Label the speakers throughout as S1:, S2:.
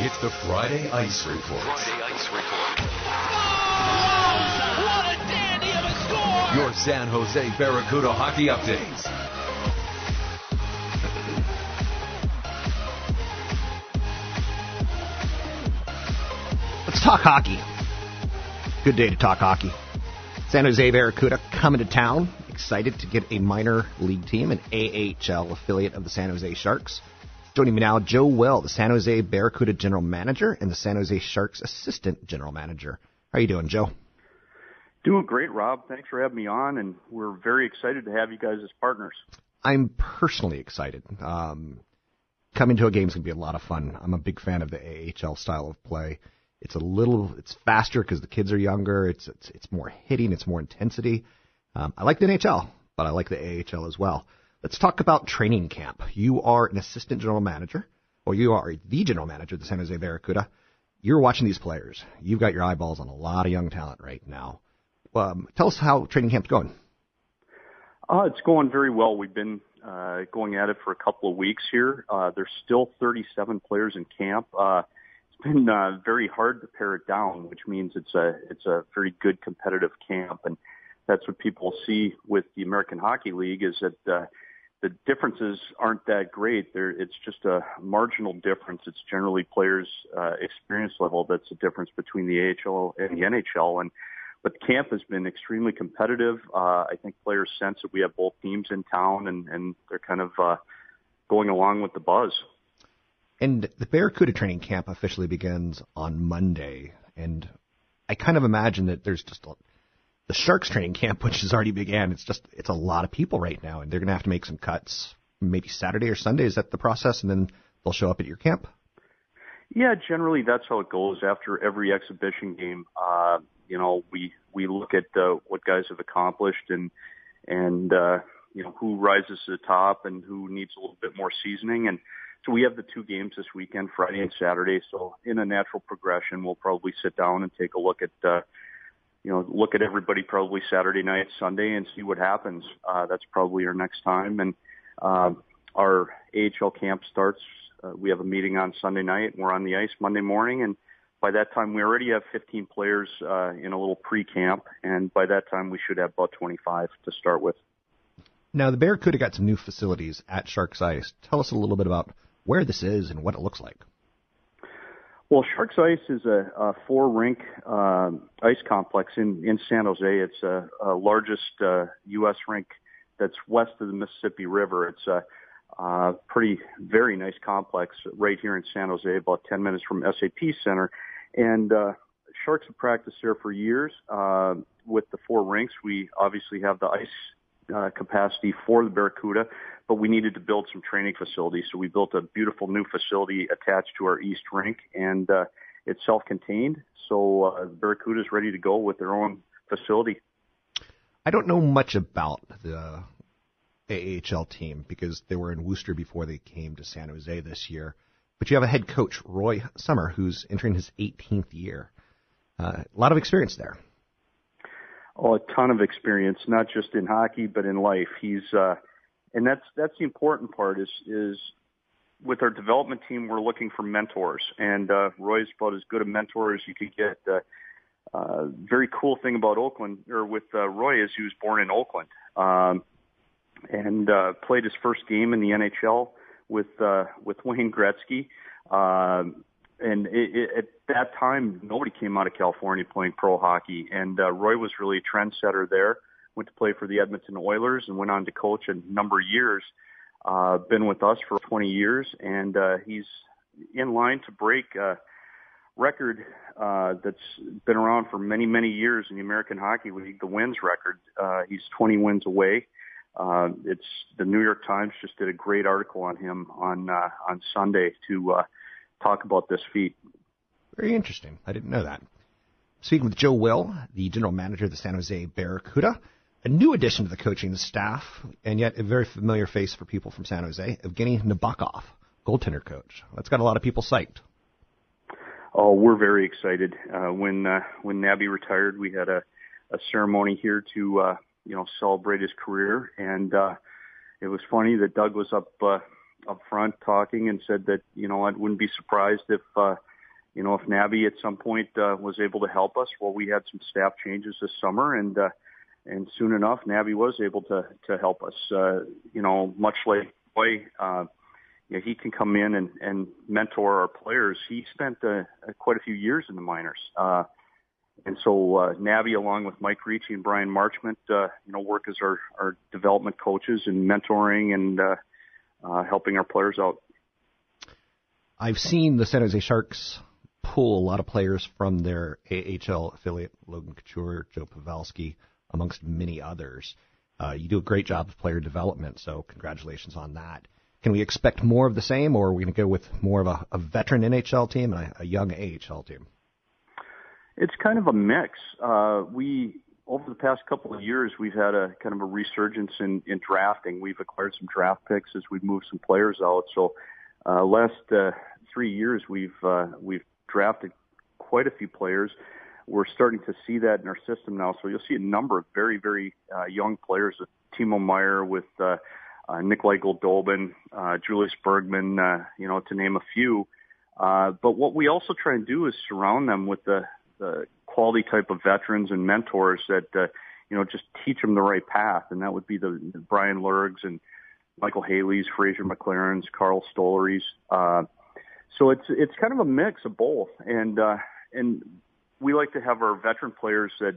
S1: It's the Friday Ice Report.
S2: Friday Ice Report.
S3: Oh, what a dandy of a score!
S1: Your San Jose Barracuda hockey updates.
S4: Let's talk hockey. Good day to talk hockey. San Jose Barracuda coming to town. Excited to get a minor league team, an AHL affiliate of the San Jose Sharks. Joining me now, Joe Will, the San Jose Barracuda general manager and the San Jose Sharks assistant general manager. How are you doing, Joe?
S5: Doing great, Rob. Thanks for having me on, and we're very excited to have you guys as partners.
S4: I'm personally excited. Um, coming to a game is going to be a lot of fun. I'm a big fan of the AHL style of play. It's a little, it's faster because the kids are younger. It's it's it's more hitting. It's more intensity. Um, I like the NHL, but I like the AHL as well. Let's talk about training camp. You are an assistant general manager, or you are the general manager of the San Jose Barracuda. You're watching these players. You've got your eyeballs on a lot of young talent right now. Um, tell us how training camp's going.
S5: Uh, it's going very well. We've been uh, going at it for a couple of weeks here. Uh, there's still 37 players in camp. Uh, it's been uh, very hard to pare it down, which means it's a it's a very good competitive camp, and that's what people see with the American Hockey League is that uh, the differences aren't that great. It's just a marginal difference. It's generally players' uh, experience level that's the difference between the AHL and the NHL, and but the camp has been extremely competitive. Uh, I think players sense that we have both teams in town, and and they're kind of uh, going along with the buzz.
S4: And the Barracuda training camp officially begins on Monday, and I kind of imagine that there's just a, the Sharks training camp, which has already began. It's just it's a lot of people right now, and they're going to have to make some cuts. Maybe Saturday or Sunday is that the process, and then they'll show up at your camp.
S5: Yeah, generally that's how it goes. After every exhibition game, uh, you know, we we look at uh, what guys have accomplished and and uh, you know who rises to the top and who needs a little bit more seasoning. And so we have the two games this weekend, Friday and Saturday. So in a natural progression, we'll probably sit down and take a look at. Uh, you know, look at everybody probably Saturday night, Sunday, and see what happens. Uh, that's probably our next time. And uh, our AHL camp starts. Uh, we have a meeting on Sunday night. We're on the ice Monday morning, and by that time we already have 15 players uh, in a little pre-camp, and by that time we should have about 25 to start with.
S4: Now, the Barracuda got some new facilities at Sharks Ice. Tell us a little bit about where this is and what it looks like.
S5: Well, Sharks Ice is a, a four rink uh, ice complex in, in San Jose. It's a, largest uh, U.S. rink that's west of the Mississippi River. It's a, a pretty, very nice complex right here in San Jose, about 10 minutes from SAP Center. And uh, Sharks have practiced there for years. Uh, with the four rinks, we obviously have the ice uh, capacity for the Barracuda, but we needed to build some training facilities. So we built a beautiful new facility attached to our East rink, and uh, it's self-contained. So uh, the Barracuda is ready to go with their own facility.
S4: I don't know much about the AHL team because they were in Worcester before they came to San Jose this year. But you have a head coach, Roy Sommer, who's entering his 18th year. Uh, a lot of experience there.
S5: Oh, a ton of experience, not just in hockey but in life. He's uh, and that's that's the important part is is with our development team we're looking for mentors and uh, Roy's about as good a mentor as you could get. Uh, uh, very cool thing about Oakland or with uh, Roy is he was born in Oakland um, and uh, played his first game in the NHL with uh, with Wayne Gretzky. Um, and it, it, at that time, nobody came out of California playing pro hockey, and uh, Roy was really a trendsetter there. Went to play for the Edmonton Oilers and went on to coach a number of years. Uh, been with us for 20 years, and uh, he's in line to break a record uh, that's been around for many, many years in the American Hockey League, the wins record. Uh, he's 20 wins away. Uh, it's the New York Times just did a great article on him on uh, on Sunday to uh, talk about this feat.
S4: Very interesting. I didn't know that. Speaking with Joe Will, the general manager of the San Jose Barracuda, a new addition to the coaching staff, and yet a very familiar face for people from San Jose, Evgeny Nabokov, goaltender coach. That's got a lot of people psyched.
S5: Oh, we're very excited. Uh, when uh, when Nabby retired, we had a, a ceremony here to uh, you know celebrate his career, and uh, it was funny that Doug was up uh, up front talking and said that you know I wouldn't be surprised if uh, you know if Nabby at some point uh, was able to help us. Well, we had some staff changes this summer, and uh, and soon enough, Nabby was able to to help us. Uh, you know, much like Boy. Uh, you know, he can come in and, and mentor our players. He spent uh, quite a few years in the minors. Uh, and so uh, Nabby, along with Mike Ricci and Bryan Marchment, uh, you know, work as our, our development coaches and mentoring and uh, uh, helping our players out.
S4: I've seen the San Jose Sharks pull a lot of players from their AHL affiliate, Logan Couture, Joe Pavelski, amongst many others. Uh, you do a great job of player development, so congratulations on that. Can we expect more of the same, or are we going to go with more of a, a veteran NHL team and a, a, young AHL team?
S5: It's kind of a mix. Uh, we over the past couple of years, we've had a kind of a resurgence in, in drafting. We've acquired some draft picks as we've moved some players out. So, uh, last uh, three years, we've uh, we've drafted quite a few players. We're starting to see that in our system now. So you'll see a number of very very uh, young players with Timo Meier, with uh, uh, Nikolai Goldobin, uh, Julius Bergman, uh, you know, to name a few. Uh, but what we also try and do is surround them with the, the quality type of veterans and mentors that, uh, you know, just teach them the right path. And that would be the, the Bryan Lergs and Micheal Haley's, Fraser McLaren's, Karl Stollery's. Uh, so it's, it's kind of a mix of both. And, uh, and we like to have our veteran players that,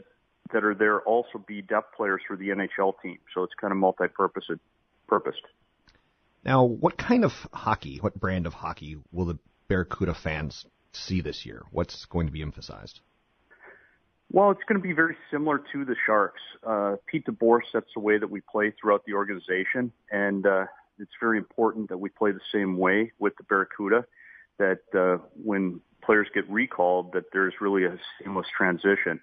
S5: that are there also be depth players for the NHL team. So it's kind of multi-purpose purposed.
S4: Now, what kind of hockey, what brand of hockey will the Barracuda fans see this year? What's going to be emphasized?
S5: Well, it's going to be very similar to the Sharks. Uh, Pete DeBoer sets the way that we play throughout the organization, and uh, it's very important that we play the same way with the Barracuda. That uh, when players get recalled, that there's really a seamless transition.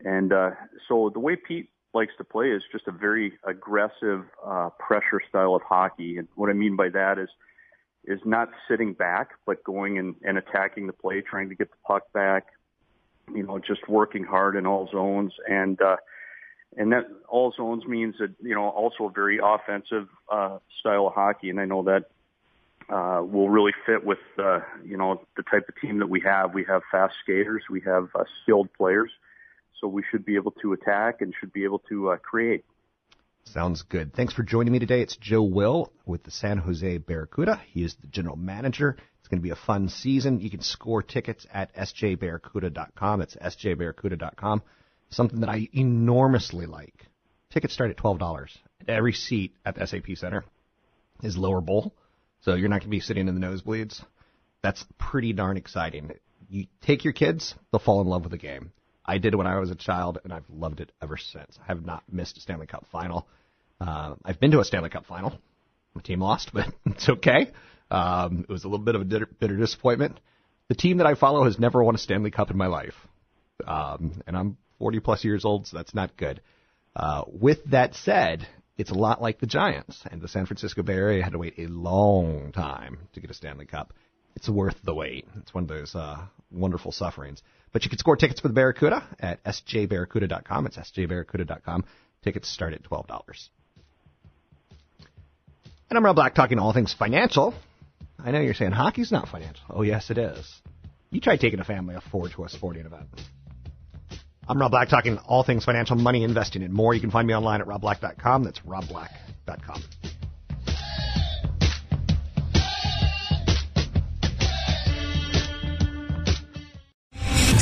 S5: And uh, so the way Pete likes to play is just a very aggressive uh, pressure style of hockey. And what I mean by that is is not sitting back, but going and, and attacking the play, trying to get the puck back. You know, just working hard in all zones, and uh, and that all zones means that you know also a very offensive uh, style of hockey. And I know that uh, will really fit with uh, you know the type of team that we have. We have fast skaters, we have uh, skilled players. So we should be able to attack and should be able to uh, create.
S4: Sounds good. Thanks for joining me today. It's Joe Will with the San Jose Barracuda. He is the general manager. It's going to be a fun season. You can score tickets at sjbarracuda.com. It's sjbarracuda.com. Something that I enormously like. Tickets start at $12. Every seat at the SAP Center is lower bowl, so you're not going to be sitting in the nosebleeds. That's pretty darn exciting. You take your kids, they'll fall in love with the game. I did when I was a child, and I've loved it ever since. I have not missed a Stanley Cup final. Uh, I've been to a Stanley Cup final. My team lost, but it's okay. Um, it was a little bit of a bitter, disappointment. The team that I follow has never won a Stanley Cup in my life, um, and I'm 40 plus years old, so that's not good. Uh, with that said, it's a lot like the Giants, and the San Francisco Bay Area had to wait a long time to get a Stanley Cup. It's worth the wait. It's one of those uh, wonderful sufferings. But you can score tickets for the Barracuda at sjbarracuda.com. It's sjbarracuda.com. Tickets start at $12. And I'm Rob Black talking all things financial. I know you're saying hockey's not financial. Oh, yes, it is. You try taking a family of four to a sporting event. I'm Rob Black talking all things financial, money, investing, and more. You can find me online at robblack.com. That's robblack.com.